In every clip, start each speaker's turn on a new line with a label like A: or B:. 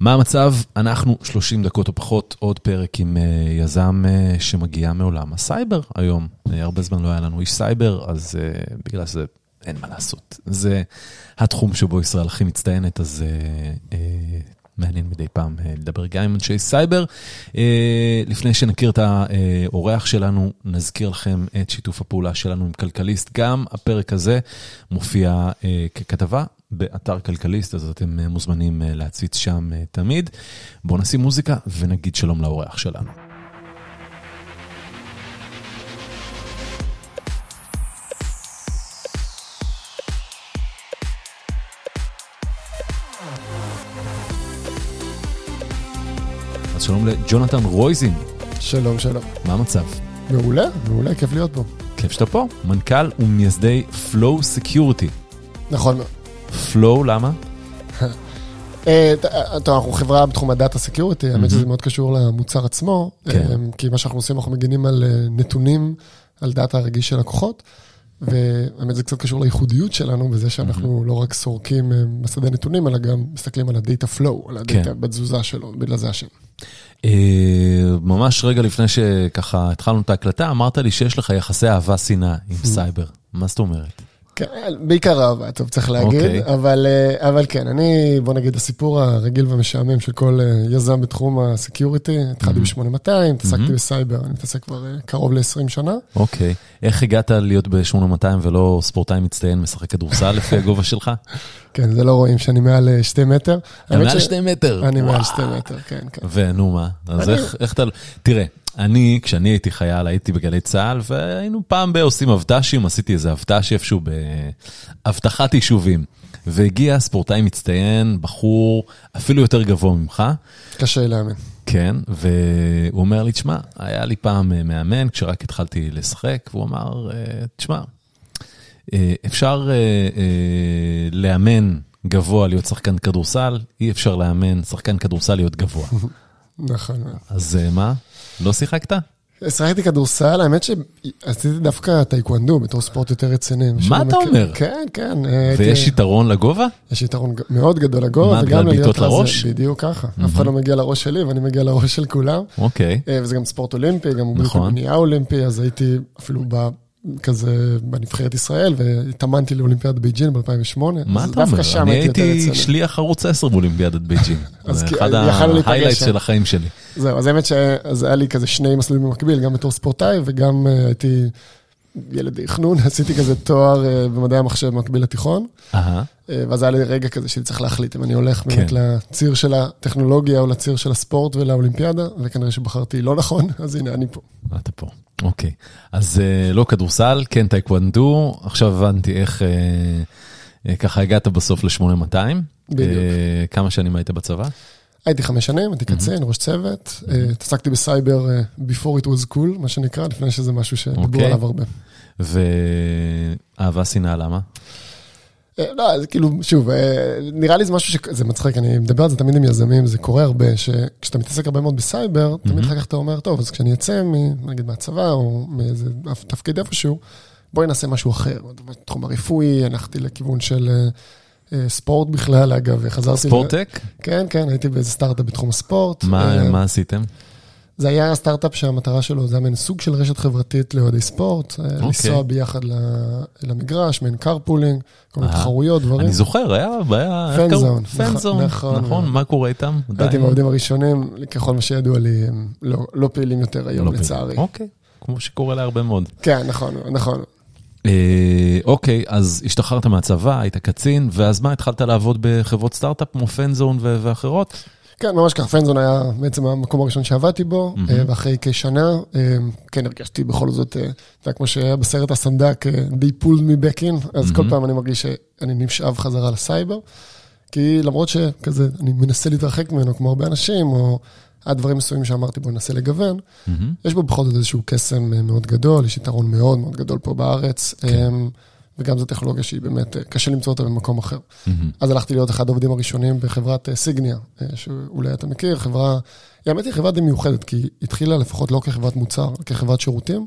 A: מה המצב? אנחנו 30 דקות או פחות, עוד פרק עם uh, יזם uh, שמגיע מעולם הסייבר היום. Uh, הרבה זמן לא היה לנו איש סייבר, אז uh, בגלל זה אין מה לעשות. זה התחום שבו ישראל הכי מצטיינת, אז uh, uh, מעניין מדי פעם לדבר גם עם אנשי סייבר. לפני שנכיר את האורח שלנו, נזכיר לכם את שיתוף הפעולה שלנו עם כלכליסט. גם הפרק הזה מופיע ככתבה באתר כלכליסט, אז אתם מוזמנים להציץ שם תמיד. בואו נשים מוזיקה ונגיד שלום לאורח שלנו. אז שלום לג'ונתן רויזין.
B: שלום, שלום.
A: מה המצב?
B: מעולה, מעולה, כיף להיות פה.
A: כיף שאתה פה. מנכ"ל ומייסדי Flow Security.
B: נכון מאוד.
A: Flow, למה?
B: אה, טוב, אנחנו חברה בתחום ה data security, האמת שזה מאוד קשור למוצר עצמו,
A: כן.
B: אה, כי מה שאנחנו עושים, אנחנו מגינים על אה, נתונים, על דאטה רגיש של לקוחות, והאמת זה קצת קשור לייחודיות שלנו, בזה שאנחנו לא רק סורקים מסדי נתונים, אלא גם מסתכלים על ה data flow, על הדאטה
A: כן.
B: בתזוזה שלו, בגלל זה השם.
A: ממש רגע לפני שככה התחלנו את ההקלטה, אמרת לי שיש לך יחסי אהבה-שנאה עם סייבר. מה זאת אומרת?
B: כן, בעיקר אהבה, טוב, צריך להגיד,
A: אוקיי.
B: אבל, אה, אבל כן, אני, בוא נגיד, הסיפור הרגיל והמשעמם של כל אה, יזם בתחום ה security, התחלתי ב-8200, התעסקתי בסייבר, אני מתעסק כבר אה, קרוב ל-20 שנה.
A: אוקיי. איך הגעת להיות ב-8200 ולא ספורטאי מצטיין משחק כדורסל לפי הגובה שלך?
B: כן, זה לא רואים שאני מעל שתי מטר.
A: אתה
B: האמת
A: מעל
B: ש-
A: שתי מטר.
B: אני מעל
A: וואו.
B: שתי מטר, כן, כן.
A: ונו מה, אז
B: אני-
A: איך, איך אתה... תראה, אני, כשאני הייתי חייל, הייתי בגלי צה"ל, והיינו פעם בעושים אבט"שים, עשיתי איזה אבט"ש איפשהו באבטחת יישובים. והגיע ספורטאי מצטיין, בחור אפילו יותר גבוה ממך,
B: קשה להאמין.
A: כן, והוא אומר לי, תשמע, היה לי פעם אה, מאמן כשרק התחלתי לשחק, והוא אמר, אה, תשמע, אה, אפשר לאמן גבוה להיות שחקן כדורסל, אי אפשר לאמן שחקן כדורסל להיות גבוה.
B: נכון.
A: אז מה? לא שיחקת?
B: שיחקתי כדורסל, האמת שעשיתי דווקא טייקוונדו בתור ספורט יותר רציני.
A: מה אתה
B: מכיר-
A: אומר?
B: כן, כן. אה,
A: ויש יתרון לגובה?
B: יש יתרון מאוד גדול לגובה,
A: מה, בגלל בעיטות לראש?
B: בדיוק ככה. אף אחד לא מגיע לראש שלי ואני מגיע לראש של כולם.
A: אוקיי.
B: אה, וזה גם ספורט אולימפי, גם
A: נכון.
B: נהיה אולימפי, אז הייתי אפילו ב... כזה בנבחרת ישראל, והתאמנתי לאולימפיאד בייג'ין ב-2008.
A: מה אתה אומר? אני
B: הייתי.
A: שליח ערוץ 10 באולימפיאדת בייג'ין. זה אחד ה
B: highlight.
A: של החיים שלי.
B: זהו, אז האמת שאז היה לי כזה שני מסלולים במקביל, גם בתור ספורטאי וגם אה, הייתי ילד חנון, עשיתי כזה תואר אה, במדעי המחשב במקביל לתיכון. אה, ואז היה לי רגע כזה שאני צריך להחליט אם אני הולך באמת
A: כן.
B: לציר של הטכנולוגיה או לציר של הספורט ולאולימפיאדה, וכנראה שבחרתי לא נכון, אז הנה, אני פה.
A: אתה פה. אוקיי. אז אה, לא כדורסל, כן טייקוונדו, עכשיו הבנתי איך אה, אה, ככה הגעת בסוף ל-8200.
B: בדיוק.
A: כמה שנים היית בצבא?
B: הייתי חמש שנים, הייתי קצין, ראש צוות, התעסקתי בסייבר אה, before it was cool, מה שנקרא, לפני שזה משהו שדיברו
A: אוקיי.
B: עליו הרבה.
A: ואהבה שנאה למה?
B: אה, לא, זה כאילו, שוב, אה, נראה לי זה משהו שזה מצחיק, אני מדבר על זה תמיד עם יזמים, זה קורה הרבה, שכשאתה מתעסק הרבה מאוד בסייבר, תמיד אחר כך אתה אומר, טוב, אז כשאני אצא, נגיד מהצבא, או מאיזה תפקיד איפשהו, בואי נעשה משהו אחר. בתחום הרפואי, הלכתי לכיוון של אה, ספורט בכלל, אגב, וחזרתי... ל-
A: ספורט-טק?
B: כן, כן, הייתי באיזה סטארט-אפ בתחום הספורט.
A: מה
B: אה,
A: מה עשיתם?
B: זה היה סטארט-אפ שהמטרה שלו, זה היה מעין סוג של רשת חברתית לאוהדי ספורט, okay. לנסוע ביחד למגרש, מעין carpooling, כל מיני
A: אה,
B: תחרויות, דברים.
A: אני זוכר, היה, היה?
B: פנזון,
A: פנזון,
B: נכון,
A: נכון,
B: נכון.
A: מה קורה איתם?
B: הייתי
A: עדיין?
B: מהעובדים הראשונים, ככל מה שידוע לי, הם לא, לא פעילים יותר היום,
A: לא
B: לצערי.
A: אוקיי, כמו שקורה להרבה מאוד.
B: כן, נכון, נכון.
A: אה, אוקיי, אז השתחררת מהצבא, היית קצין, ואז מה, התחלת לעבוד בחברות סטארט-אפ כמו פנזון ואחרות?
B: כן, ממש ככה, פנזון היה בעצם המקום הראשון שעבדתי בו, אה, ואחרי כשנה, אה, כן הרגשתי בכל זאת, אה, אתה יודע, כמו שהיה בסרט הסנדק, they pulled me back in, אז כל פעם אני מרגיש שאני נשאב חזרה לסייבר, כי למרות שכזה, אני מנסה להתרחק ממנו כמו הרבה אנשים, או היה דברים מסוימים שאמרתי, בוא ננסה לגוון, יש בו בכל זאת איזשהו קסם מאוד גדול, יש יתרון מאוד מאוד גדול פה בארץ, אה, וגם זו טכנולוגיה שהיא באמת, אה, קשה למצוא אותה במקום אחר. אז הלכתי להיות אחד העובדים הראשונים בחברת אה, סיגניה, אה, שאולי אתה מכיר, חברה, היא האמת היא חברה די מיוחדת, כי היא התחילה לפחות לא כחברת מוצר, כחברת שירותים,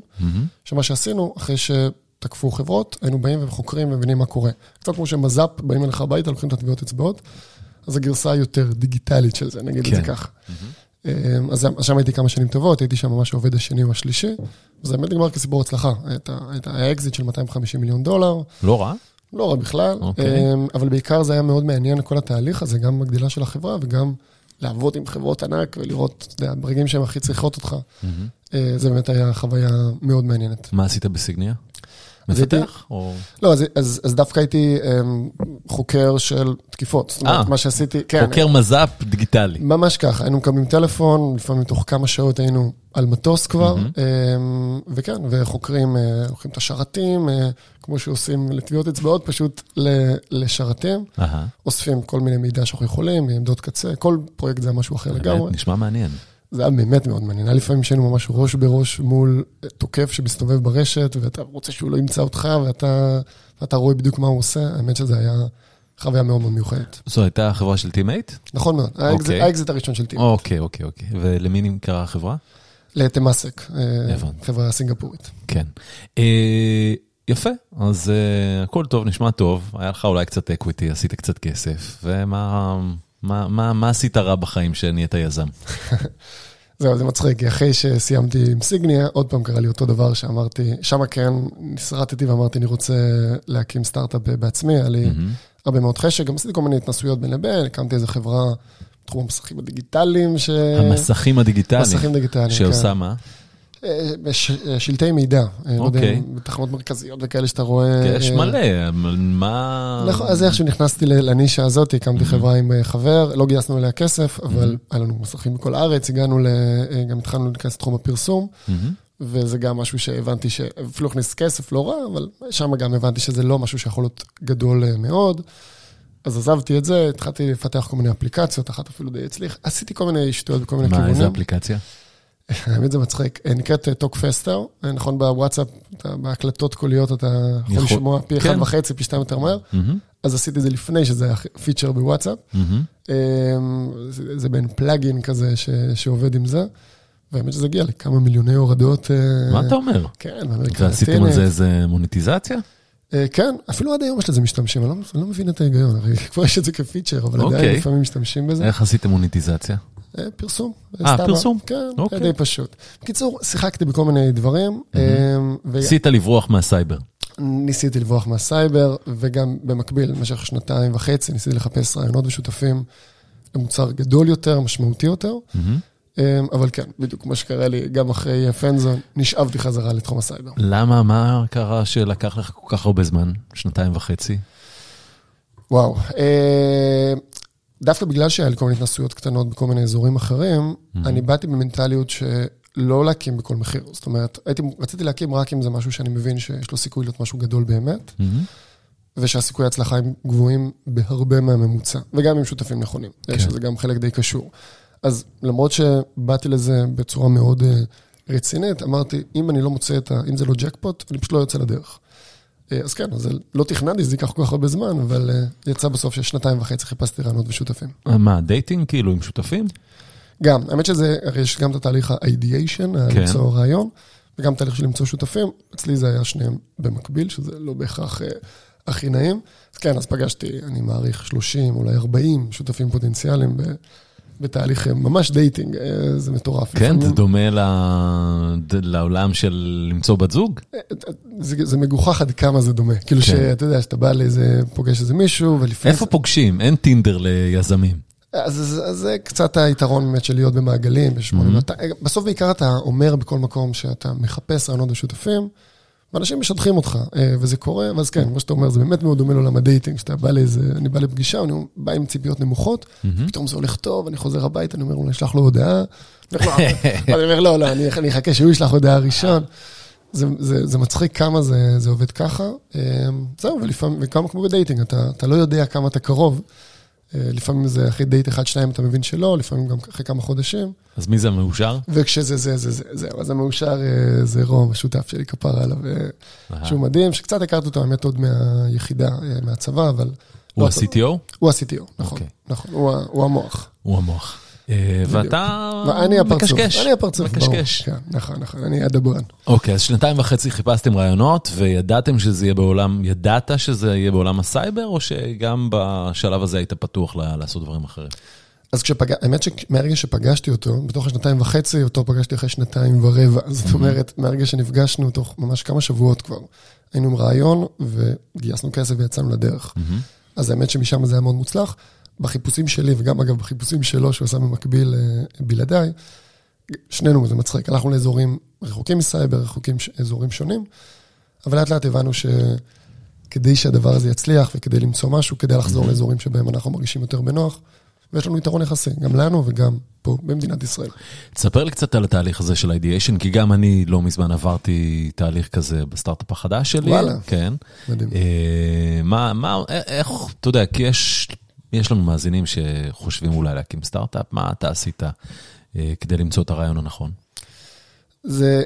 B: שמה שעשינו, אחרי שתקפו חברות, היינו באים וחוקרים ומבינים מה קורה. קצת כמו שמז"פ באים אליך הביתה, לוקחים את הטביעות אצבעות, אז הגרסה היותר דיגיטלית של זה, נגיד את זה
A: כן.
B: ככה. אז אז שם הייתי כמה שנים טובות, הייתי שם ממש העובד השני או השלישי, וזה באמת נגמר כסיפור הצלחה. את ה- את האקזיט של 250 מיליון דולר,
A: לא רע?
B: לא רע בכלל,
A: אוקיי.
B: אמ, אבל בעיקר זה היה מאוד מעניין, כל התהליך הזה, גם בגדילה של החברה וגם לעבוד עם חברות ענק ולראות, אתה יודע, ברגעים שהן הכי צריכות אותך. אה, זה באמת היה חוויה מאוד מעניינת.
A: מה עשית בסיגניה? מפתח? או...
B: לא, אז, אז, אז דווקא הייתי אמ, חוקר של תקיפות. זאת אומרת,
A: אה.
B: מה שעשיתי, כן,
A: חוקר מז"פ דיגיטלי.
B: ממש ככה, היינו מקבלים טלפון, לפעמים תוך כמה שעות היינו על מטוס כבר, אמ, וכן, וחוקרים, אה, לוקחים את השרתים, אה, כמו שעושים לטביעות אצבעות, פשוט ל- לשרתים,
A: אהה,
B: אוספים כל מיני מידע שאנחנו יכולים, עמדות קצה, כל פרויקט זה משהו אחר לגמרי.
A: נשמע מעניין.
B: זה היה באמת מאוד מעניין. היה לפעמים שהיינו ממש ראש בראש מול תוקף שמסתובב ברשת, ואתה רוצה שהוא לא ימצא אותך, ואתה, ואתה רואה בדיוק מה הוא עושה. האמת שזה היה חוויה מאוד מאוד מיוחדת.
A: זו הייתה חברה של Team8?
B: נכון מאוד, האקזיט-
A: אוקיי.
B: האקזיט הראשון של Team.
A: אוקיי, אוקיי, אוקיי. ולמי נמכרה החברה?
B: לטמאסק, אה. חברה סינגפורית.
A: כן. אה, יפה, אז אה, הכל טוב, נשמע טוב. היה לך אולי קצת equity, עשית קצת כסף, ומה מה, מה, מה עשית רע בחיים שנהיית יזם?
B: זהו, זה מצחיק, כי אחרי שסיימתי עם סיגניה, עוד פעם קרה לי אותו דבר שאמרתי, שמה כן נסרטתי ואמרתי, אני רוצה להקים סטארט-אפ בעצמי, היה לי הרבה מאוד חשק, גם עשיתי כל מיני התנסויות בין לבין, הקמתי איזו חברה בתחום המסכים הדיגיטליים, ש...
A: המסכים הדיגיטליים.
B: מסכים דיגיטליים,
A: שעושה
B: כן.
A: מה?
B: אה, אה, שלטי מידע, אה, לא יודע,
A: אוקיי.
B: בתחנות מרכזיות וכאלה שאתה רואה.
A: יש
B: אה,
A: מלא, מה...
B: נכון, אז איכשהו נכנסתי ל- לנישה הזאת, הקמתי חברה עם חבר, לא גייסנו אליה כסף, אבל היה לנו מסכים בכל הארץ, הגענו ל... גם התחלנו להיכנס לתחום הפרסום,
A: מהמם.
B: וזה גם משהו שהבנתי שאפילו הכניס כסף לא רע, אבל שם גם הבנתי שזה לא משהו שיכול להיות גדול מאוד. אז עזבתי את זה, התחלתי לפתח כל מיני אפליקציות, אחת אפילו די הצליח, עשיתי כל מיני שטויות בכל מיני
A: מה,
B: כיוונים.
A: איזה אפליקציה?
B: האמת זה מצחיק, אה, נקראת טוק פסטר, נכון בוואטסאפ, בהקלטות קוליות אתה יכול לשמוע פי אחד
A: כן.
B: וחצי, פי שתיים יותר מהר, אז עשיתי את זה לפני שזה היה פיצ'ר בוואטסאפ. אה, זה מעין פלאגין כזה שעובד עם זה, והאמת שזה הגיע לכמה מיליוני הורדות. אה,
A: מה אתה אומר?
B: כן, באמריקה
A: ועשיתם על. זה איזה מוניטיזציה?
B: אה, כן, אפילו עד היום יש לזה משתמשים, אני לא, לא מבין את ההיגיון, הרי כבר יש את זה כפיצ'ר, אבל
A: אוקיי.
B: עדיין לפעמים משתמשים בזה.
A: איך עשיתם מוניטיזציה?
B: אה, פרסום.
A: אה, פרסום?
B: כן,
A: אוקיי.
B: די פשוט. בקיצור, שיחקתי בכל מיני דברים, אה,
A: ניסית לברוח מהסייבר.
B: וניסיתי לברוח מהסייבר, וגם במקביל, במשך שנתיים וחצי, ניסיתי לחפש רעיונות ושותפים למוצר גדול יותר, משמעותי יותר. אה, אבל כן, בדיוק כמו שקרה לי, גם אחרי פנזון, נשאבתי חזרה לתחום הסייבר.
A: למה, מה קרה שלקח לך כל כך הרבה זמן? שנתיים וחצי?
B: וואו. דווקא בגלל שהיה לי כל מיני התנסויות קטנות בכל מיני אזורים אחרים, אני באתי במנטליות שלא להקים בכל מחיר. זאת אומרת, הייתי, רציתי להקים רק אם זה משהו שאני מבין שיש לו סיכוי להיות משהו גדול באמת,
A: מהמם.
B: ושהסיכוי ההצלחה הם גבוהים בהרבה מהממוצע, וגם עם שותפים נכונים,
A: כן.
B: שזה גם חלק די קשור. אז למרות שבאתי לזה בצורה מאוד אה, רצינית, אמרתי, אם אני לא מוצא את ה... אם זה לא ג'קפוט, אני פשוט לא יוצא לדרך. אה, אז כן, אז לא תכננתי, זה ייקח כל כך הרבה זמן, אבל אה, יצא בסוף ששנתיים וחצי חיפשתי רעיונות ושותפים.
A: מה, dating כאילו עם שותפים?
B: גם, האמת שזה, הרי יש גם את התהליך ה-ideation,
A: כן.
B: למצוא רעיון, וגם תהליך של למצוא שותפים. אצלי זה היה שניהם במקביל, שזה לא בהכרח אה, הכי נעים. אז כן, אז פגשתי, אני מעריך 30, אולי 40 שותפים פוטנציאליים ב, בתהליך אה, ממש dating, אה, זה מטורף.
A: כן, זה דומה לעולם של למצוא בת זוג?
B: אה, זה, זה מגוחך עד כמה זה דומה. כאילו
A: כן.
B: שאתה יודע, שאתה בא לאיזה, פוגש איזה מישהו, ולפני...
A: איפה פוגשים? אין טינדר ליזמים.
B: אז זה, קצת היתרון באמת של להיות במעגלים, ב-8200. בסוף בעיקר אתה אומר בכל מקום שאתה מחפש רעיונות ושותפים, ואנשים משדכים אותך, אה, וזה קורה, ואז כן, כמו שאתה אומר, זה באמת מאוד דומה לעולם ה dating, שאתה בא לאיזה, אני בא לפגישה, אני בא עם ציפיות נמוכות, פתאום זה הולך טוב, אני חוזר הביתה, אני אומר, אולי אשלח לו הודעה. אני אומר, לא, אומר, לא, לא, אני אחכה שהוא ישלח הודעה ראשון. זה, זה, זה מצחיק כמה זה, זה עובד ככה. אה, זהו, ולפעמים, וכמה כמו ב dating, אתה, אתה לא יודע כמה אתה קרוב. אה, לפעמים זה אחרי דייט אחד, שניים אתה מבין שלא, לפעמים גם אחרי כמה חודשים.
A: אז מי זה המאושר?
B: וכשזה זה, זה, זה, זהו, אז המאושר אה, זה רום, השותף שלי, כפרה עליו, אה. שהוא מדהים, שקצת הכרתי אותו האמת עוד מהיחידה, מהצבא, אבל...
A: הוא
B: לא,
A: ה-CTO?
B: הוא ה-CTO, נכון,
A: אוקיי.
B: נכון, הוא המוח.
A: הוא המוח. אה, ואתה מקשקש.
B: אני הפרצוף.
A: מקשקש.
B: כן, נכון, נכון, אני הדברן.
A: אוקיי, אז שנתיים וחצי חיפשתם רעיונות, וידעתם שזה יהיה בעולם, ידעת שזה יהיה בעולם הסייבר, או שגם בשלב הזה היית פתוח לעשות דברים אחרים?
B: אז כשפגש, האמת שמהרגע שפגשתי אותו, בתוך השנתיים וחצי, אותו פגשתי אחרי שנתיים ורבע. זאת אומרת, מהרגע שנפגשנו, תוך ממש כמה שבועות כבר, היינו עם רעיון וגייסנו כסף ויצאנו לדרך. אז האמת שמשם זה היה מאוד מוצלח. בחיפושים שלי, וגם אגב בחיפושים שלו, שהוא עשה במקביל אה, בלעדיי, שנינו, זה מצחיק, הלכנו לאזורים רחוקים מסייבר, רחוקים, אזורים שונים, אבל לאט לאט הבנו שכדי שהדבר הזה יצליח וכדי למצוא משהו, כדי לחזור לאזורים שבהם אנחנו מרגישים יותר בנוח, ויש לנו יתרון יחסי, גם לנו וגם פה, במדינת ישראל.
A: תספר לי קצת על התהליך הזה של אידיאשן, כי גם אני לא מזמן עברתי תהליך כזה בסטארט-אפ החדש שלי.
B: וואלה.
A: כן.
B: מדהים.
A: אה, מה, מה, איך, אתה יודע, כי יש, יש לנו מאזינים שחושבים אולי להקים סטארט-אפ, מה אתה עשית אה, כדי למצוא את הרעיון הנכון?
B: זה,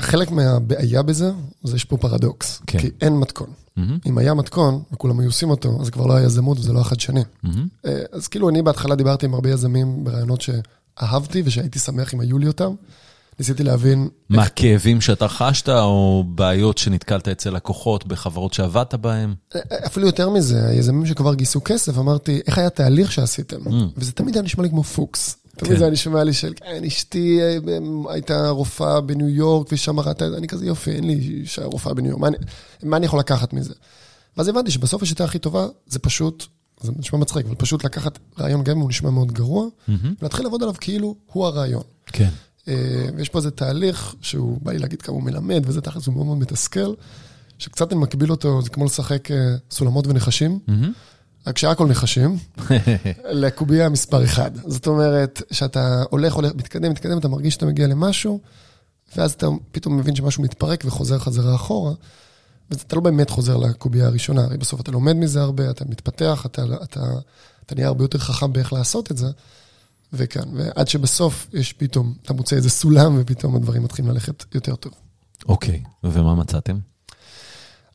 B: חלק מהבעיה בזה, זה יש פה פרדוקס.
A: כן.
B: כי אין מתכון.
A: מהמם,
B: אם היה מתכון, וכולם היו עושים אותו, אז זה כבר לא היה יזמות וזה לא היה חדשני. אה, אז כאילו, אני בהתחלה דיברתי עם הרבה יזמים ברעיונות שאהבתי ושהייתי שמח אם היו לי אותם. ניסיתי להבין,
A: מה, כאבים שאתה חשת, או בעיות שנתקלת אצל לקוחות בחברות שעבדת בהן?
B: אפילו יותר מזה, היזמים שכבר גייסו כסף, אמרתי, איך היה התהליך שעשיתם? וזה תמיד היה נשמע לי כמו פוקס. תמיד
A: כן.
B: זה היה נשמע לי של, כן, אשתי אה, הייתה רופאה בניו יורק ושם ראתה אני כזה יופי, אין לי אישה רופאה בניו יורק, מה אני- מה אני יכול לקחת מזה? ואז הבנתי שבסוף השיטה הכי טובה זה פשוט, זה נשמע מצחיק, אבל פשוט לקחת רעיון גם אם הוא נשמע מאוד גרוע, ולהתחיל לעבוד עליו כאילו הוא הרעיון.
A: כן.
B: אה, ויש פה איזה תהליך שהוא, בא לי להגיד כמה הוא מלמד, וזה תכלס הוא מאוד מאוד מתסכל, שקצת אני מקביל אותו, זה כמו לשחק אה, סולמות ונחשים, רק שהכל נחשים, לקובייה מספר אחד. זאת אומרת, שאתה הולך, הולך, מתקדם, מתקדם, אתה מרגיש שאתה מגיע למשהו, ואז אתה פתאום מבין שמשהו מתפרק וחוזר חזרה אחורה, ואתה לא באמת חוזר לקובייה הראשונה, הרי בסוף אתה לומד מזה הרבה, אתה מתפתח, אתה, אתה, אתה נהיה הרבה יותר חכם באיך לעשות את זה, וכאן, ועד שבסוף יש פתאום, אתה מוצא איזה סולם, ופתאום הדברים מתחילים ללכת יותר טוב.
A: אוקיי, ומה מצאתם?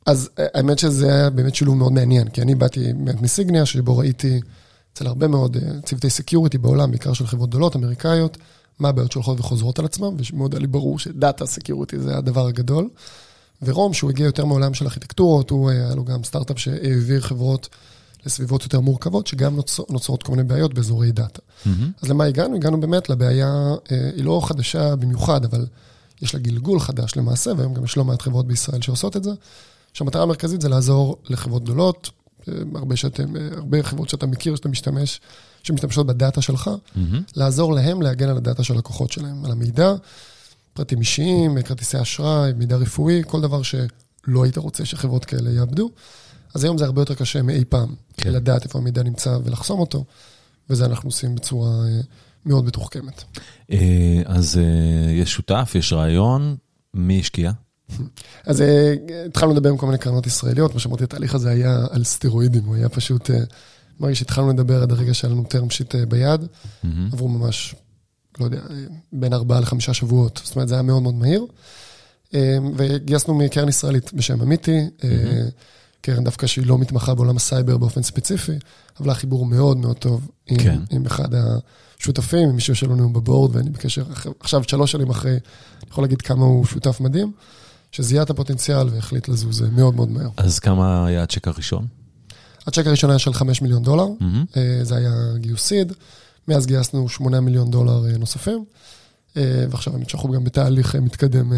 B: אז אה, האמת שזה היה באמת שילוב מאוד מעניין, כי אני באתי באמת מסיגניה, שבו ראיתי אצל הרבה מאוד אה, צוותי security בעולם, בעיקר של חברות גדולות, אמריקאיות, מה הבעיות שהולכות וחוזרות על עצמם, ושמאוד היה לי ברור ש data security זה הדבר הגדול. ורום, שהוא הגיע יותר מעולם של ארכיטקטורות, הוא אה, היה לו גם סטארט-אפ שהעביר חברות לסביבות יותר מורכבות, שגם נוצר, נוצרות כל מיני בעיות באזורי דאטה. אז למה הגענו? הגענו באמת לבעיה, אה, היא לא חדשה במיוחד, אבל יש לה גלגול חדש למעשה, והיום גם יש לא מעט חברות בישראל שעושות את זה, שהמטרה המרכזית זה לעזור לחברות גדולות, אה, הרבה, שאתם, אה, הרבה חברות שאתה מכיר, שאתה משתמש, שמשתמשות בדאטה שלך, לעזור להם להגן על הדאטה של הלקוחות שלהם, על המידע, פרטים אישיים, כרטיסי אשראי, מידע רפואי, כל דבר שלא היית רוצה שחברות כאלה יאבדו. אז היום זה הרבה יותר קשה מאי פעם,
A: כן.
B: לדעת איפה המידע נמצא ולחסום אותו, וזה אנחנו עושים בצורה אה, מאוד מתוחכמת.
A: אה, אז אה, יש שותף, יש רעיון, מי השקיע?
B: אז התחלנו לדבר עם כל מיני קרנות ישראליות, כמו שאמרתי, התהליך הזה היה על סטרואידים, הוא היה פשוט, ברגע שהתחלנו לדבר עד הרגע שהיה לנו term sheet ביד, עברו ממש, לא יודע, בין ארבעה לחמישה שבועות, זאת אומרת, זה היה מאוד מאוד מהיר. וגייסנו מקרן ישראלית בשם אמיתי, אה, קרן דווקא שהיא לא מתמחה בעולם הסייבר באופן ספציפי, אבל החיבור מאוד מאוד טוב עם,
A: כן.
B: עם אחד השותפים, עם מישהו שיושב לנו ב board, ואני בקשר עכשיו, שלוש שנים אחרי, אני יכול להגיד כמה הוא שותף מדהים, שזיהה את הפוטנציאל והחליט לזוז אה, מאוד מאוד מהר.
A: אז כמה היה הצ'ק הראשון?
B: הצ'ק הראשון היה של 5 מיליון דולר. אה, זה היה גיוס seed, מאז גייסנו 8 מיליון דולר אה, נוספים, ועכשיו האמת שאנחנו גם בתהליך מתקדם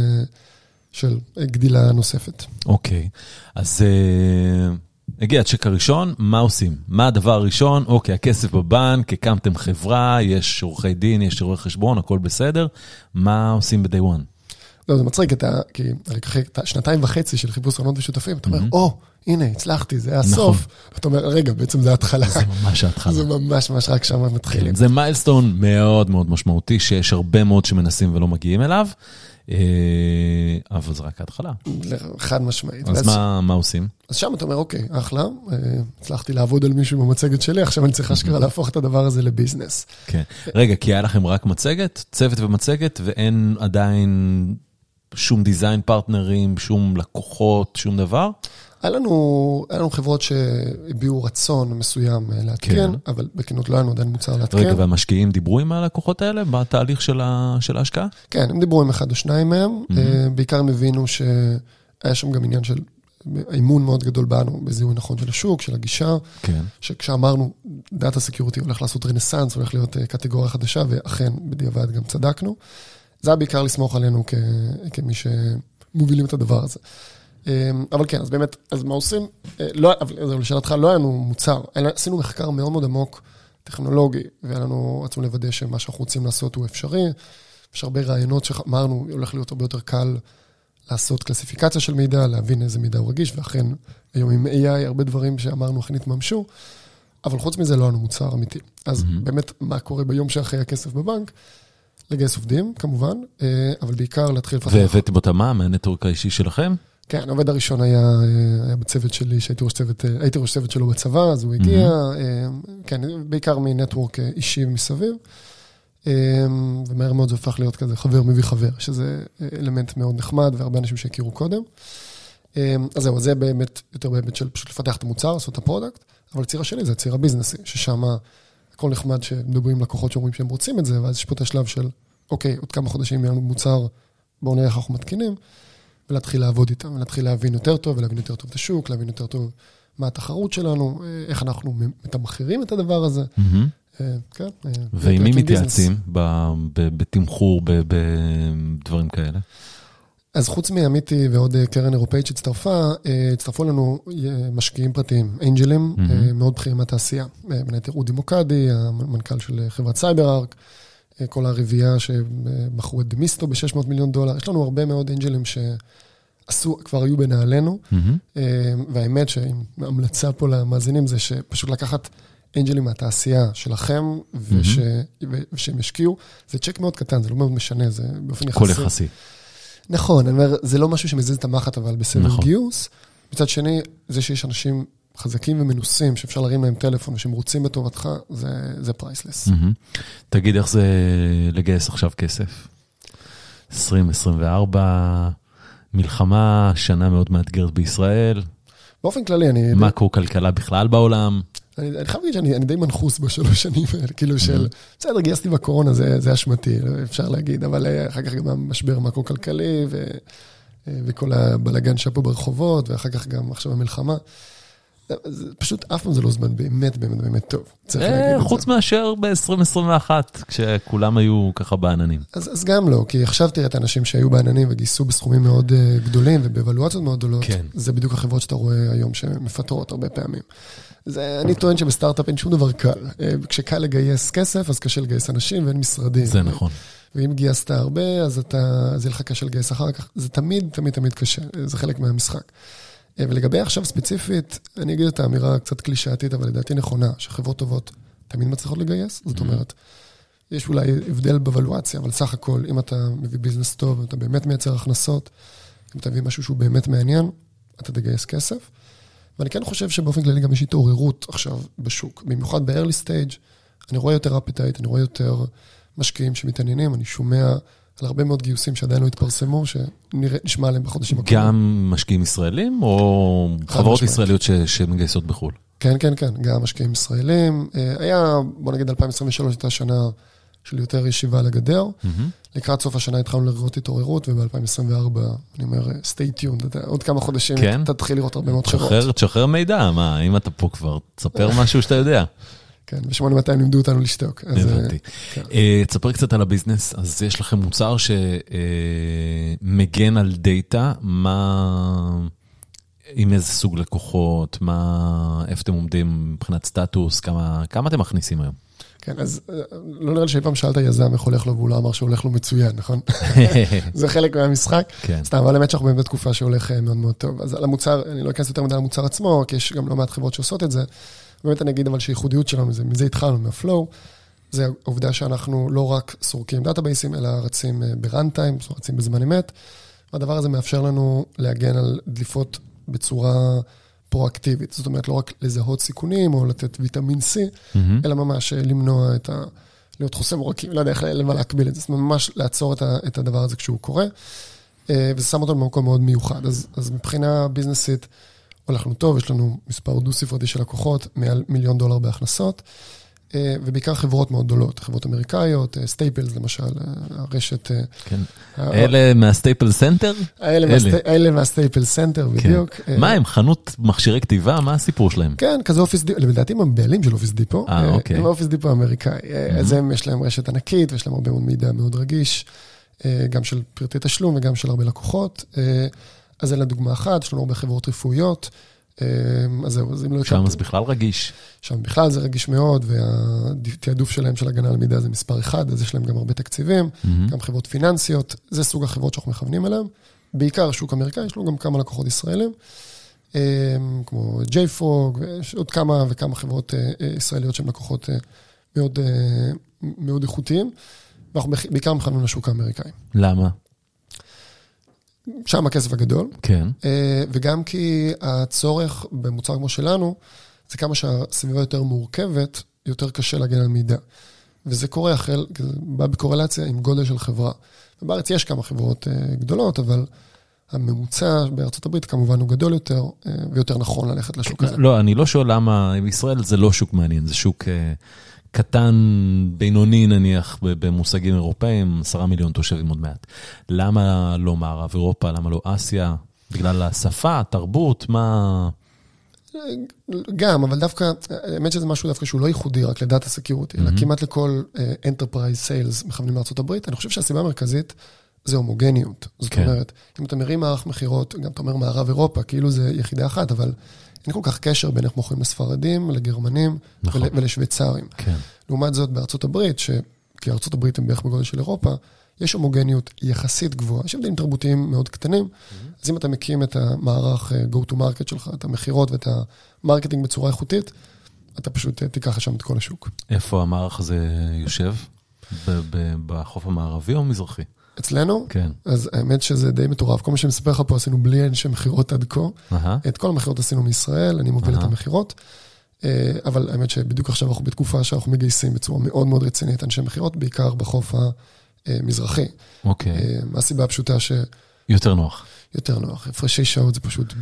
B: של גדילה נוספת.
A: אוקיי, אז אה, הגיע הצ'ק הראשון, מה עושים? מה הדבר הראשון? אוקיי, הכסף בבנק, הקמתם חברה, יש עורכי דין, יש רואה חשבון, הכל בסדר, מה עושים ב-day one?
B: לא, זה מצחיק, אתה, כי אחרי שנתיים וחצי של חיפוש רעיונות ושותפים, אתה אומר, או, הנה, הצלחתי, זה הסוף. אתה אומר, רגע, בעצם זה ההתחלה.
A: נכון. זה ממש ההתחלה.
B: זה ממש ממש רק שם מתחילים.
A: כן, זה מיילסטון מאוד מאוד משמעותי, שיש הרבה מאוד שמנסים ולא מגיעים אליו, אבל זה רק ההתחלה.
B: חד משמעית.
A: אז מה עושים?
B: אז שם אתה אומר, אוקיי, אחלה, אה, הצלחתי לעבוד על מישהו במצגת שלי, עכשיו אני צריך אשכרה להפוך את הדבר הזה לביזנס.
A: כן. רגע, כי היה לכם רק מצגת, צוות ומצגת, ואין עדיין שום דיזיין פרטנרים, שום לקוחות, שום דבר?
B: היה לנו, היה לנו חברות שהביעו רצון מסוים לעדכן, כן. אבל בכנות לא היה לנו עדיין מוצר לעדכן.
A: רגע, והמשקיעים דיברו עם הלקוחות האלה בתהליך של, ההשקעה?
B: כן, הם דיברו עם אחד או שניים מהם. Mm-hmm. בעיקר הם הבינו שהיה שם גם עניין של אימון מאוד גדול בנו, בזיהוי נכון של השוק, של הגישה.
A: כן.
B: שכשאמרנו, דאטה סקיורטי הולך לעשות רנסאנס, הולך להיות אה, קטגוריה חדשה, ואכן, בדיעבד גם צדקנו. זה היה בעיקר לסמוך עלינו כ, כמי שמובילים את הדבר הזה. אמ, אבל כן, אז באמת, אז מה עושים? אה, לא, אבל לשאלתך, לא היה לנו מוצר, עשינו מחקר מאוד מאוד עמוק, טכנולוגי, והיה לנו, רצינו לוודא שמה שאנחנו רוצים לעשות הוא אפשרי. יש הרבה רעיונות שאמרנו, הולך להיות הרבה יותר קל לעשות קלסיפיקציה של מידע, להבין איזה מידע הוא רגיש, ואכן, היום עם AI, הרבה דברים שאמרנו אכן התממשו, אבל חוץ מזה לא היה לנו מוצר אמיתי. אז mm-hmm. באמת, מה קורה ביום שאחרי הכסף בבנק? לגייס עובדים, כמובן, אה, אבל בעיקר להתחיל לפתח.
A: והבאתם אותם מה? מהנטוורק האישי שלכם?
B: כן, העובד הראשון היה, אה, היה בצוות שלי, שהייתי ראש צוות, אה, הייתי ראש צוות שלו בצבא, אז הוא הגיע, mm-hmm. כן, בעיקר מ network אישי מסביב. ומהר מאוד זה הפך להיות כזה חבר מביא חבר, שזה אלמנט מאוד נחמד והרבה אנשים שהכירו קודם. אז זהו, זה באמת יותר בהיבט של פשוט לפתח את המוצר, לעשות את ה product, אבל הציר השני זה הציר הביזנסי, ששם הכל נחמד שמדברים עם לקוחות שאומרים שהם רוצים את זה, ואז יש פה את השלב של, אוקיי, עוד כמה חודשים יהיה לנו מוצר, בואו נראה איך אנחנו מתקינים. ולהתחיל לעבוד איתם, ולהתחיל להבין יותר טוב, ולהבין יותר טוב את השוק, להבין יותר טוב מה התחרות שלנו, איך אנחנו מתמחרים את הדבר הזה.
A: Mm-hmm. כן. אה, ועם מי מתייעצים בתמחור, בדברים כאלה?
B: אז חוץ מעמיתי ועוד אה, קרן אירופאית שהצטרפה, הצטרפו לנו משקיעים פרטיים, אנג'לים, mm-hmm. מאוד בכירים מהתעשייה. בין היתר אודי מוקדי, המנכ"ל של חברת סייבר ארק, כל הרביעייה שבחרו את דמיסטו ב-600 מיליון דולר. יש לנו הרבה מאוד אנג'לים שעשו, כבר היו בנעלינו, mm-hmm. והאמת שעם המלצה פה למאזינים זה שפשוט לקחת אנג'לים מהתעשייה שלכם, וש, mm-hmm. ושהם ישקיעו, זה צ'ק מאוד קטן, זה לא מאוד משנה, זה באופן יחסי.
A: כל יחסי.
B: נכון, אני אומר, זה לא משהו שמזיז את המחט, אבל בסדר נכון. גיוס. מצד שני, זה שיש אנשים חזקים ומנוסים, שאפשר להרים להם טלפון ושהם רוצים בטובתך, זה, זה priceless. Mm-hmm.
A: תגיד, איך זה לגייס עכשיו כסף? 2024, מלחמה, שנה מאוד מאתגרת בישראל.
B: באופן כללי, אני...
A: מקרו-כלכלה בכלל בעולם.
B: אני, אני חייב להגיד שאני די מנחוס בשלוש שנים האלה, כאילו של, בסדר, גייסתי בקורונה, זה, זה אשמתי, אפשר להגיד, אבל אה, אחר כך גם המשבר המקרו-כלכלי, ו, אה, וכל הבלגן שהיה פה ברחובות, ואחר כך גם עכשיו המלחמה. פשוט אף פעם זה לא זמן באמת באמת באמת טוב,
A: צריך להגיד את זה. חוץ מאשר ב-2021, כשכולם היו ככה בעננים.
B: אז גם לא, כי עכשיו תראה את האנשים שהיו בעננים וגייסו בסכומים מאוד אה, גדולים ובאבלואציות מאוד גדולות, כן. זה בדיוק החברות שאתה רואה היום שמפטרות הרבה פעמים. זה, אני טוען שבסטארט-אפ אין שום דבר קל. אה, כשקל לגייס כסף, אז קשה לגייס אנשים ואין משרדים.
A: זה נכון.
B: ואם גייסת הרבה, אז אתה, אז יהיה לך קשה לגייס אחר כך. זה תמיד, תמיד, תמיד קשה, זה חלק מהמשחק. אה, ולגבי עכשיו ספציפית, אני אגיד את האמירה קצת קלישאתית, אבל לדעתי נכונה, שחברות טובות תמיד מצליחות לגייס. זאת. אומרת, יש אולי הבדל בוולואציה, אבל סך הכל, אם אתה מביא ביזנס טוב, אתה באמת מייצר הכנסות, אם אתה מביא משהו שהוא באמת מעניין, אתה תגייס כסף. ואני כן חושב שבאופן כללי גם יש התעוררות עכשיו בשוק, במיוחד ב-early stage, אני רואה יותר אפטייט, אני רואה יותר משקיעים שמתעניינים, אני שומע על הרבה מאוד גיוסים שעדיין לא התפרסמו, שנשמע עליהם בחודשים
A: הקרובים. גם משקיעים ישראלים, או חברות ישראליות שמגייסות בחו"ל?
B: כן, כן, כן, גם משקיעים ישראלים. אה, היה, בוא נגיד, 2023 הייתה שנה של יותר ישיבה לגדר. לקראת סוף השנה התחלנו לראות התעוררות, וב-2024, אני אומר, stay tuned, עוד כמה חודשים, כן? תתחיל לראות הרבה מאוד חברות.
A: תשחרר מידע, מה, אם אתה פה כבר, תספר משהו שאתה יודע.
B: כן, ב-8200 לימדו אותנו לשתוק.
A: הבנתי. כן. אה, תספר קצת על הביזנס, אז יש לכם מוצר שמגן על דאטה, מה... עם איזה סוג לקוחות, מה, איפה אתם עומדים מבחינת סטטוס, כמה, כמה אתם מכניסים היום?
B: כן, אז אה, לא נראה לי שאי פעם שאלת יזם איך הולך לו והוא לא אמר שהולך לו מצוין, נכון? זה חלק מהמשחק. כן. סתם, אבל האמת שאנחנו באמת בתקופה שהולך מאוד מאוד טוב. אז על המוצר, אני לא אכנס יותר מדי למוצר עצמו, כי יש גם לא מעט חברות שעושות את זה. באמת אני אגיד אבל שייחודיות שלנו, זה, מזה התחלנו, מה flow, זה העובדה שאנחנו לא רק סורקים דאטאבייסים, אלא רצים אה, ב runtime, רצים בזמן אמת. והדבר הזה מאפשר לנו להגן על דליפות בצורה פרואקטיבית. זאת אומרת, לא רק לזהות סיכונים או לתת ויטמין C, mm-hmm. אלא ממש אה, למנוע את ה... להיות חוסם עורקים, לא יודע איך למה להקביל את זה. זאת אומרת, ממש לעצור את, ה, את הדבר הזה כשהוא קורה, אה, וזה שם אותו במקום מאוד מיוחד. אז, אז מבחינה ביזנסית, הולך לנו טוב, יש לנו מספר דו-ספרתי של לקוחות, מעל מיליון דולר בהכנסות, אה, ובעיקר חברות מאוד גדולות, חברות אמריקאיות, Staples למשל, הרשת...
A: כן. אלה מה Staples Center?
B: אלה מה Staples Center, בדיוק.
A: מה הם, חנות מכשירי כתיבה? מה הסיפור שלהם?
B: כן, כזה Office Depot, לדעתי הם הבעלים של Office Depot.
A: אה, אוקיי.
B: הם Office Depot האמריקאי. אז הם, יש להם רשת ענקית, ויש להם הרבה מאוד מידע מאוד רגיש, גם של פרטי תשלום וגם של הרבה לקוחות. אז אלה דוגמה אחת, יש לנו הרבה חברות רפואיות. אז זהו, אז אם לא...
A: שם זה בכלל רגיש.
B: שם בכלל זה רגיש מאוד, והתעדוף שלהם של הגנה על מידע זה מספר אחד, אז יש להם גם הרבה תקציבים, mm-hmm. גם חברות פיננסיות, זה סוג החברות שאנחנו מכוונים אליהן. בעיקר שוק אמריקאי, יש לנו גם כמה לקוחות ישראלים, כמו JFrog, ויש עוד כמה וכמה חברות ישראליות שהן לקוחות מאוד, מאוד איכותיים, ואנחנו בעיקר מכוונים לשוק האמריקאי.
A: למה?
B: שם הכסף הגדול.
A: כן.
B: וגם כי הצורך במוצר כמו שלנו, זה כמה שהסביבה יותר מורכבת, יותר קשה להגן על מידע. וזה קורה החל, בא בקורלציה עם גודל של חברה. ובארץ יש כמה חברות גדולות, אבל הממוצע בארצות הברית כמובן הוא גדול יותר, ויותר נכון ללכת לשוק הזה.
A: לא, אני לא שואל למה, בישראל זה לא שוק מעניין, זה שוק... קטן, בינוני נניח, במושגים אירופאים, עשרה מיליון תושבים עוד מעט. למה לא מערב אירופה? למה לא אסיה? בגלל השפה, התרבות, מה...
B: גם, אבל דווקא, האמת שזה משהו דווקא שהוא לא ייחודי רק לדאטה סקיורטי, אלא כמעט לכל Enterprise Sales מכוונים לארה"ב. אני חושב שהסיבה המרכזית זה הומוגניות. זאת אומרת, אם אתה מרים מערך מכירות, גם אתה אומר מערב אירופה, כאילו זה יחידה אחת, אבל... אין כל כך קשר בין איך מוכרים לספרדים, לגרמנים נכון. ולשוויצרים.
A: כן.
B: לעומת זאת, בארצות הברית, ש... כי ארצות הברית הם בערך בגודל של אירופה, יש הומוגניות יחסית גבוהה, יש הבדלים תרבותיים מאוד קטנים, mm-hmm. אז אם אתה מקים את המערך go to market שלך, את המכירות ואת ה marketing בצורה איכותית, אתה פשוט תיקח לשם את כל השוק.
A: איפה המערך הזה יושב? בחוף המערבי או המזרחי?
B: אצלנו?
A: כן.
B: אז האמת שזה די מטורף. כל מה שאני מספר לך פה עשינו בלי אנשי מכירות עד כה. Uh-huh. את כל המכירות עשינו מישראל, אני מוביל uh-huh. את המכירות. אבל האמת שבדיוק עכשיו אנחנו בתקופה שאנחנו מגייסים בצורה מאוד מאוד רצינית אנשי מכירות, בעיקר בחוף המזרחי.
A: אוקיי.
B: Okay. מהסיבה הפשוטה ש...
A: יותר נוח.
B: יותר נוח, הפרשי שעות זה פשוט...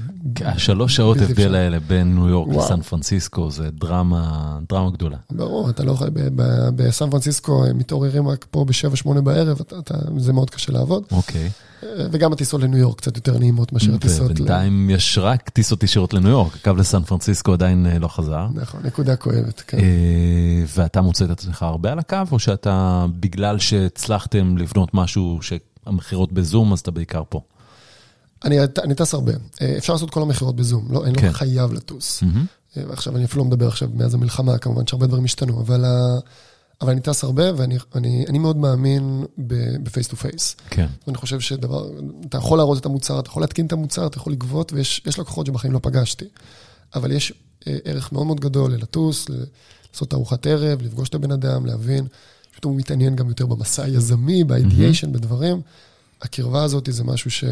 A: השלוש שעות הבדל האלה בין ניו יורק לסן פרנסיסקו זה דרמה, דרמה גדולה.
B: ברור, אתה לא יכול, בסן פרנסיסקו הם מתעוררים רק פה ב-7-8 בערב, זה מאוד קשה לעבוד.
A: אוקיי.
B: וגם הטיסות לניו יורק קצת יותר נעימות מאשר הטיסות...
A: ובינתיים יש רק טיסות ישירות לניו יורק, הקו לסן פרנסיסקו עדיין לא חזר.
B: נכון, נקודה כואבת, כן.
A: ואתה מוצא את עצמך הרבה על הקו, או שאתה, בגלל שהצלחתם לבנות משהו שהמכירות בזום, אז אתה בעיקר פה?
B: אני, אני טס הרבה. אפשר לעשות כל המכירות בזום, לא, אני כן. לא חייב לטוס. Mm-hmm. ועכשיו, אני אפילו לא מדבר עכשיו מאז המלחמה, כמובן שהרבה דברים השתנו, אבל, אבל אני טס הרבה ואני אני, אני מאוד מאמין ב face to face.
A: כן.
B: ואני חושב שדבר, אתה יכול להראות את המוצר, אתה יכול להתקין את המוצר, אתה יכול לגבות, ויש לקוחות שבחיים לא פגשתי. אבל יש ערך מאוד מאוד גדול ללטוס, לעשות ארוחת ערב, לפגוש את הבן אדם, להבין. פשוט הוא מתעניין גם יותר במסע היזמי, ב ideation, mm-hmm. בדברים. הקרבה הזאת זה משהו ש...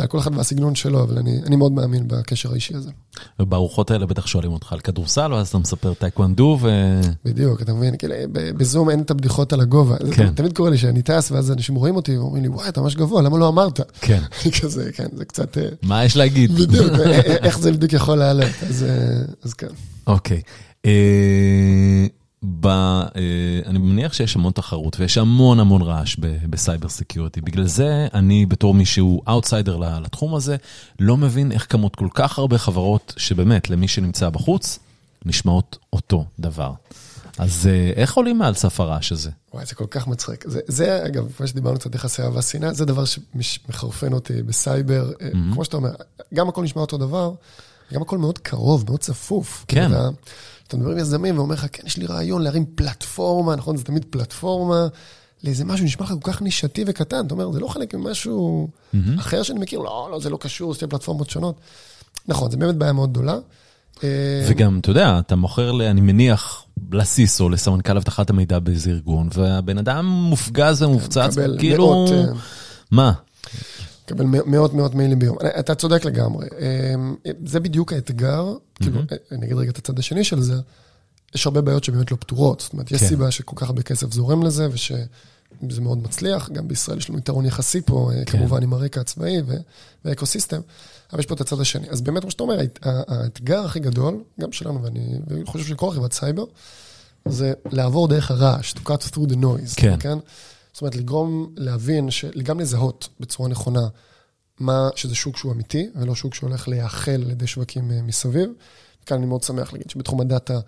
B: יודע, כל אחד והסגנון שלו, אבל אני, אני מאוד מאמין בקשר האישי הזה.
A: ובארוחות האלה בטח שואלים אותך על כדורסל, ואז אתה מספר טייקוונדו ו...
B: בדיוק, אתה מבין, כאילו, בזום אין את הבדיחות על הגובה. כן. זה תמיד קורה לי שאני טס, ואז אנשים רואים אותי ואומרים לי, וואי, אתה ממש גבוה, למה לא אמרת?
A: כן.
B: כזה, כן, זה קצת...
A: מה יש להגיד?
B: בדיוק, איך זה בדיוק יכול לעלות, אז, אז כן.
A: אוקיי. ב, אני מניח שיש המון תחרות ויש המון המון רעש ב cyber security. בגלל זה אני בתור מי שהוא אאוטסיידר לתחום הזה, לא מבין איך קמות כל כך הרבה חברות שבאמת למי שנמצא בחוץ, נשמעות אותו דבר. אז איך עולים מעל סף הרעש הזה?
B: וואי, זה כל כך מצחיק. זה, זה אגב, כמו שדיברנו קצת יחסי אהבה שנאה, זה דבר שמחרפן אותי בסייבר. Mm-hmm. כמו שאתה אומר, גם הכל נשמע אותו דבר, גם הכל מאוד קרוב, מאוד צפוף.
A: כן.
B: אתה, אתה מדבר עם יזמים ואומר לך, כן, יש לי רעיון להרים פלטפורמה, נכון? זה תמיד פלטפורמה, לאיזה משהו שנשמע לך כל כך נישתי וקטן. אתה אומר, זה לא חלק ממשהו mm-hmm. אחר שאני מכיר, לא, לא, זה לא קשור, זה פלטפורמות שונות. נכון, זה באמת בעיה מאוד גדולה.
A: וגם, אתה יודע, אתה מוכר, אני מניח, לסיסו, לסמנכ"ל אבטחת המידע באיזה ארגון, והבן אדם מופגז ומופצץ, כאילו... מה?
B: מקבל מאות מאות מיילים ביום. אתה צודק לגמרי. זה בדיוק האתגר, כאילו, אני אגיד רגע את הצד השני של זה, יש הרבה בעיות שבאמת לא פתורות. זאת אומרת, יש סיבה שכל כך הרבה כסף זורם לזה, זה מאוד מצליח, גם בישראל יש לנו יתרון יחסי פה, כן. כמובן עם הרקע הצבאי והאקוסיסטם, אבל יש פה את הצד השני. אז באמת, כמו שאתה אומר, האתגר הכי גדול, גם שלנו, ואני חושב של כל חברת סייבר, זה לעבור דרך הרעש, to cut through the noise,
A: כן?
B: זאת אומרת, לגרום, להבין, גם לזהות בצורה נכונה מה, שזה שוק שהוא אמיתי, ולא שוק שהולך להיאכל על ידי שווקים מסביב. כאן אני מאוד שמח להגיד שבתחום הדאטה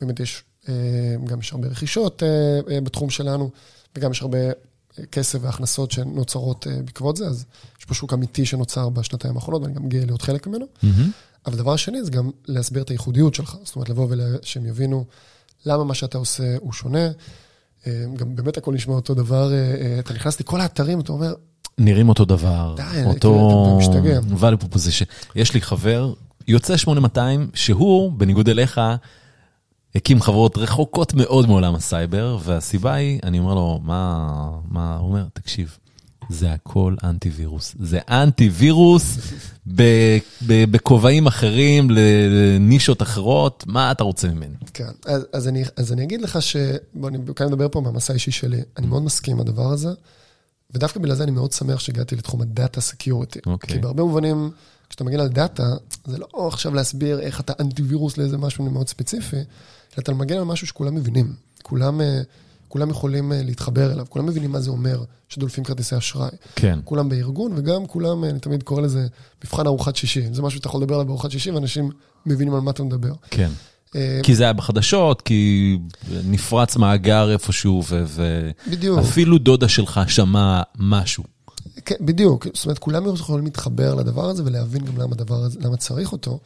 B: באמת יש, גם יש הרבה רכישות בתחום שלנו, וגם יש הרבה כסף והכנסות שנוצרות בעקבות זה, אז יש פה שוק אמיתי שנוצר בשנתיים האחרונות, ואני גם גאה להיות חלק ממנו. Mm-hmm. אבל הדבר השני זה גם להסביר את הייחודיות שלך, זאת אומרת, לבוא ושהם יבינו למה מה שאתה עושה הוא שונה. גם באמת הכל נשמע אותו דבר, אתה נכנס לכל האתרים, אתה אומר...
A: נראים אותו דבר,
B: די,
A: אותו
B: אתה משתגע.
A: value proposition. יש לי חבר, יוצא 8200, שהוא, בניגוד אליך, הקים חברות רחוקות מאוד מעולם הסייבר, והסיבה היא, אני אומר לו, מה, מה, הוא אומר, תקשיב, זה הכל אנטי-וירוס. זה אנטי-וירוס בכובעים אחרים, לנישות אחרות, מה אתה רוצה ממני?
B: כן, אז, אז, אני, אז אני אגיד לך ש... בוא, אני כאן מדבר פה מהמסע האישי שלי. אני מאוד מסכים עם הדבר הזה, ודווקא בגלל זה אני מאוד שמח שהגעתי לתחום ה data security.
A: אוקיי.
B: כי בהרבה מובנים, כשאתה מגיע לדאטה, זה לא עכשיו להסביר איך אתה אנטי-וירוס לאיזה משהו מאוד ספציפי, אלא אתה מגיע על משהו שכולם מבינים. כולם... כולם יכולים להתחבר אליו, כולם מבינים מה זה אומר שדולפים כרטיסי אשראי.
A: כן.
B: כולם בארגון, וגם כולם, אני תמיד קורא לזה מבחן ארוחת שישי. זה משהו שאתה יכול לדבר עליו בארוחת שישי, ואנשים מבינים על מה אתה מדבר.
A: כן. כי זה היה בחדשות, כי נפרץ מאגר איפשהו, ואפילו דודה שלך שמע משהו.
B: כן, בדיוק. זאת אומרת, כולם יכולים להתחבר לדבר הזה ולהבין גם למה, הזה, למה צריך אותו.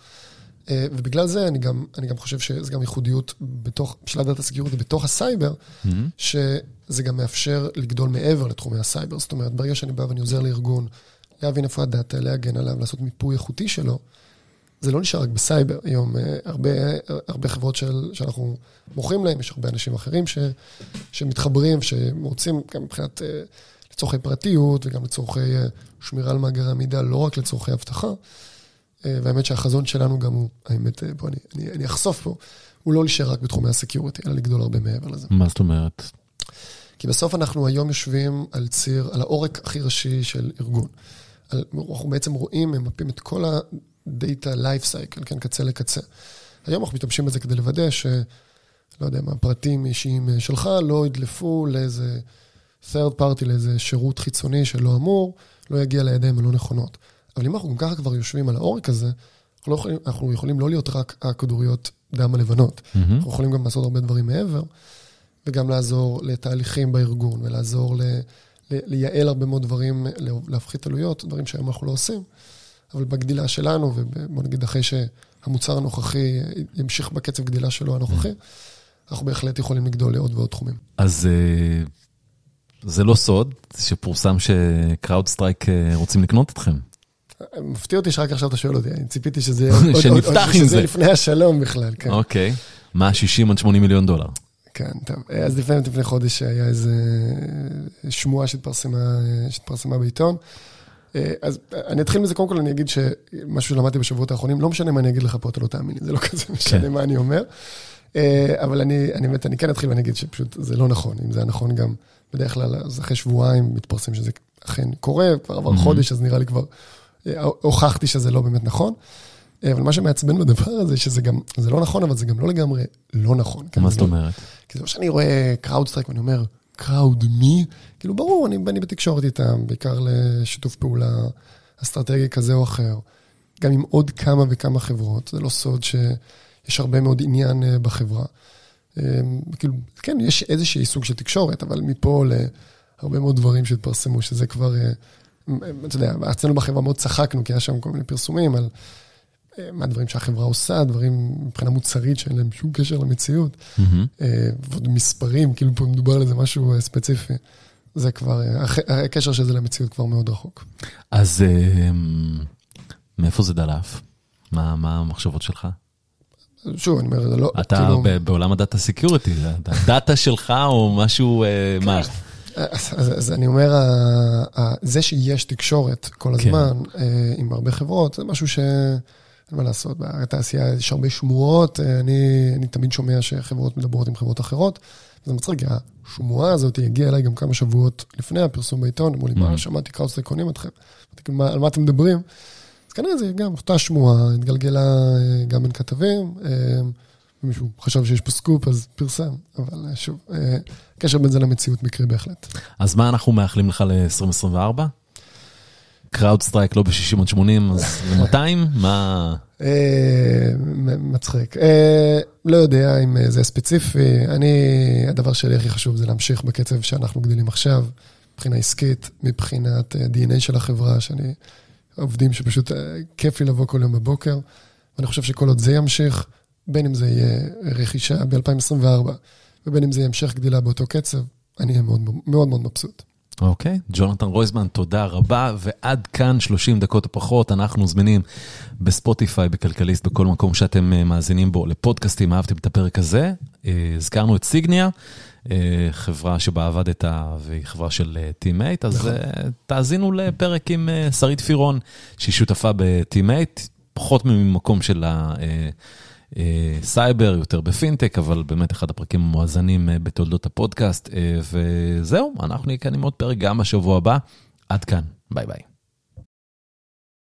B: ובגלל זה אני גם, אני גם חושב שזה גם ייחודיות בתוך, של ה data security בתוך הסייבר, mm-hmm. שזה גם מאפשר לגדול מעבר לתחומי הסייבר. זאת אומרת, ברגע שאני בא ואני עוזר לארגון להבין איפה הדאטה, להגן עליו, לעשות מיפוי איכותי שלו, זה לא נשאר רק בסייבר. היום הרבה, הרבה חברות של, שאנחנו מוכרים להם, יש הרבה אנשים אחרים ש, שמתחברים, שרוצים גם מבחינת, לצורכי פרטיות וגם לצורכי שמירה על מאגרי המידע, לא רק לצורכי אבטחה. והאמת שהחזון שלנו גם הוא, האמת, בוא, אני, אני, אני אחשוף פה, הוא לא להישאר רק בתחומי ה security, אלא לגדול הרבה מעבר לזה.
A: מה זאת אומרת?
B: כי בסוף אנחנו היום יושבים על ציר, על העורק הכי ראשי של ארגון. על, אנחנו בעצם רואים, ממפים את כל ה-data life cycle, כן, קצה לקצה. היום אנחנו משתמשים בזה כדי לוודא ש... לא יודע מה, פרטים אישיים שלך לא ידלפו לאיזה third party, לאיזה שירות חיצוני שלא אמור, לא יגיע לידיים הלא נכונות. אבל אם אנחנו גם ככה כבר יושבים על העורק הזה, אנחנו, לא יכולים, אנחנו יכולים לא להיות רק הכדוריות דם הלבנות. Mm-hmm. אנחנו יכולים גם לעשות הרבה דברים מעבר, וגם לעזור לתהליכים בארגון, ולעזור ל, ל, לייעל הרבה מאוד דברים, להפחית עלויות, דברים שהיום אנחנו לא עושים. אבל בגדילה שלנו, ובוא נגיד אחרי שהמוצר הנוכחי ימשיך בקצב גדילה שלו הנוכחי, mm-hmm. אנחנו בהחלט יכולים לגדול לעוד ועוד תחומים.
A: אז זה לא סוד שפורסם ש CrowdStrike רוצים לקנות אתכם.
B: מפתיע אותי שרק עכשיו אתה שואל אותי, אני ציפיתי שזה
A: שנפתח עם זה.
B: לפני השלום בכלל, כן.
A: אוקיי, מה 60 עד 80 מיליון דולר?
B: כן, טוב. אז לפני, לפני חודש היה איזה שמועה שהתפרסמה בעיתון. אז אני אתחיל מזה, קודם כל אני אגיד שמשהו שלמדתי בשבועות האחרונים, לא משנה מה אני אגיד לך פה, אתה לא תאמין זה לא כזה משנה מה אני אומר. אבל אני, אני באמת, אני כן אתחיל ואני אגיד שפשוט זה לא נכון, אם זה היה נכון גם, בדרך כלל, אז אחרי שבועיים מתפרסם שזה אכן קורה, כבר עבר חודש, אז נראה לי כבר הוכחתי שזה לא באמת נכון. אבל מה שמעצבן בדבר הזה, שזה גם, זה לא נכון, אבל זה גם לא לגמרי לא נכון.
A: מה זאת אומרת?
B: כי זה לא שאני רואה CrowdStrike ואני אומר, Crowd מי? כאילו, ברור, אני, אני בתקשורת איתם, בעיקר לשיתוף פעולה אסטרטגי כזה או אחר. גם עם עוד כמה וכמה חברות, זה לא סוד שיש הרבה מאוד עניין בחברה. כאילו, כן, יש איזשהי סוג של תקשורת, אבל מפה להרבה מאוד דברים שהתפרסמו, שזה כבר... אתה יודע, אצלנו בחברה מאוד צחקנו, כי היה שם כל מיני פרסומים על מה הדברים שהחברה עושה, דברים מבחינה מוצרית שאין להם שום קשר למציאות, ועוד מספרים, כאילו פה מדובר על איזה משהו ספציפי. זה כבר, הקשר של זה למציאות כבר מאוד רחוק.
A: אז מאיפה זה דלף? מה המחשבות שלך?
B: שוב, אני אומר, זה לא...
A: אתה בעולם ה data security, הדאטה שלך או משהו, מה?
B: אז אני אומר, זה שיש תקשורת כל הזמן עם הרבה חברות, זה משהו אין מה לעשות, בתעשייה יש הרבה שמועות, אני, אני תמיד שומע שחברות מדברות עם חברות אחרות. זה מצחיק, השמועה הזאת הגיעה אליי גם כמה שבועות לפני הפרסום בעיתון, אמרו לי, מה, שמעתי קראוסטר קונים אתכם, על מה אתם מדברים? אז כנראה זה גם אותה שמועה, התגלגלה גם בין כתבים, מישהו חשב שיש פה סקופ, אז פרסם, אבל שוב, הקשר בין זה למציאות מקרי בהחלט.
A: אז מה אנחנו מאחלים לך ל-2024? CrowdStrike לא ב-60 עד 80, אז ל-200? מה...
B: מצחיק. לא יודע אם זה ספציפי. אני, הדבר שלי הכי חשוב זה להמשיך בקצב שאנחנו גדלים עכשיו, מבחינה עסקית, מבחינת DNA של החברה, שאני, עובדים שפשוט כיף לי לבוא כל יום בבוקר, ואני חושב שכל עוד זה ימשיך, בין אם זה יהיה רכישה ב-2024, ובין אם זה יהיה המשך גדילה באותו קצב, אני אהיה מאוד מאוד מאוד מבסוט.
A: אוקיי, ג'ונתן רויזין, תודה רבה, ועד כאן 30 דקות או פחות, אנחנו זמינים בספוטיפיי, בכלכליסט, בכל מקום שאתם מאזינים בו לפודקאסטים, אהבתם את הפרק הזה. הזכרנו את Sygnia, חברה שבה עבדת והיא חברה של Team8, אז תאזינו לפרק עם שרית פירון, שהיא שותפה ב Team8, פחות ממקום של ה... סייבר, יותר בפינטק, אבל באמת אחד הפרקים המואזנים בתולדות הפודקאסט. וזהו, אנחנו נהיה כאן עם עוד פרק גם בשבוע הבא. עד כאן, ביי ביי.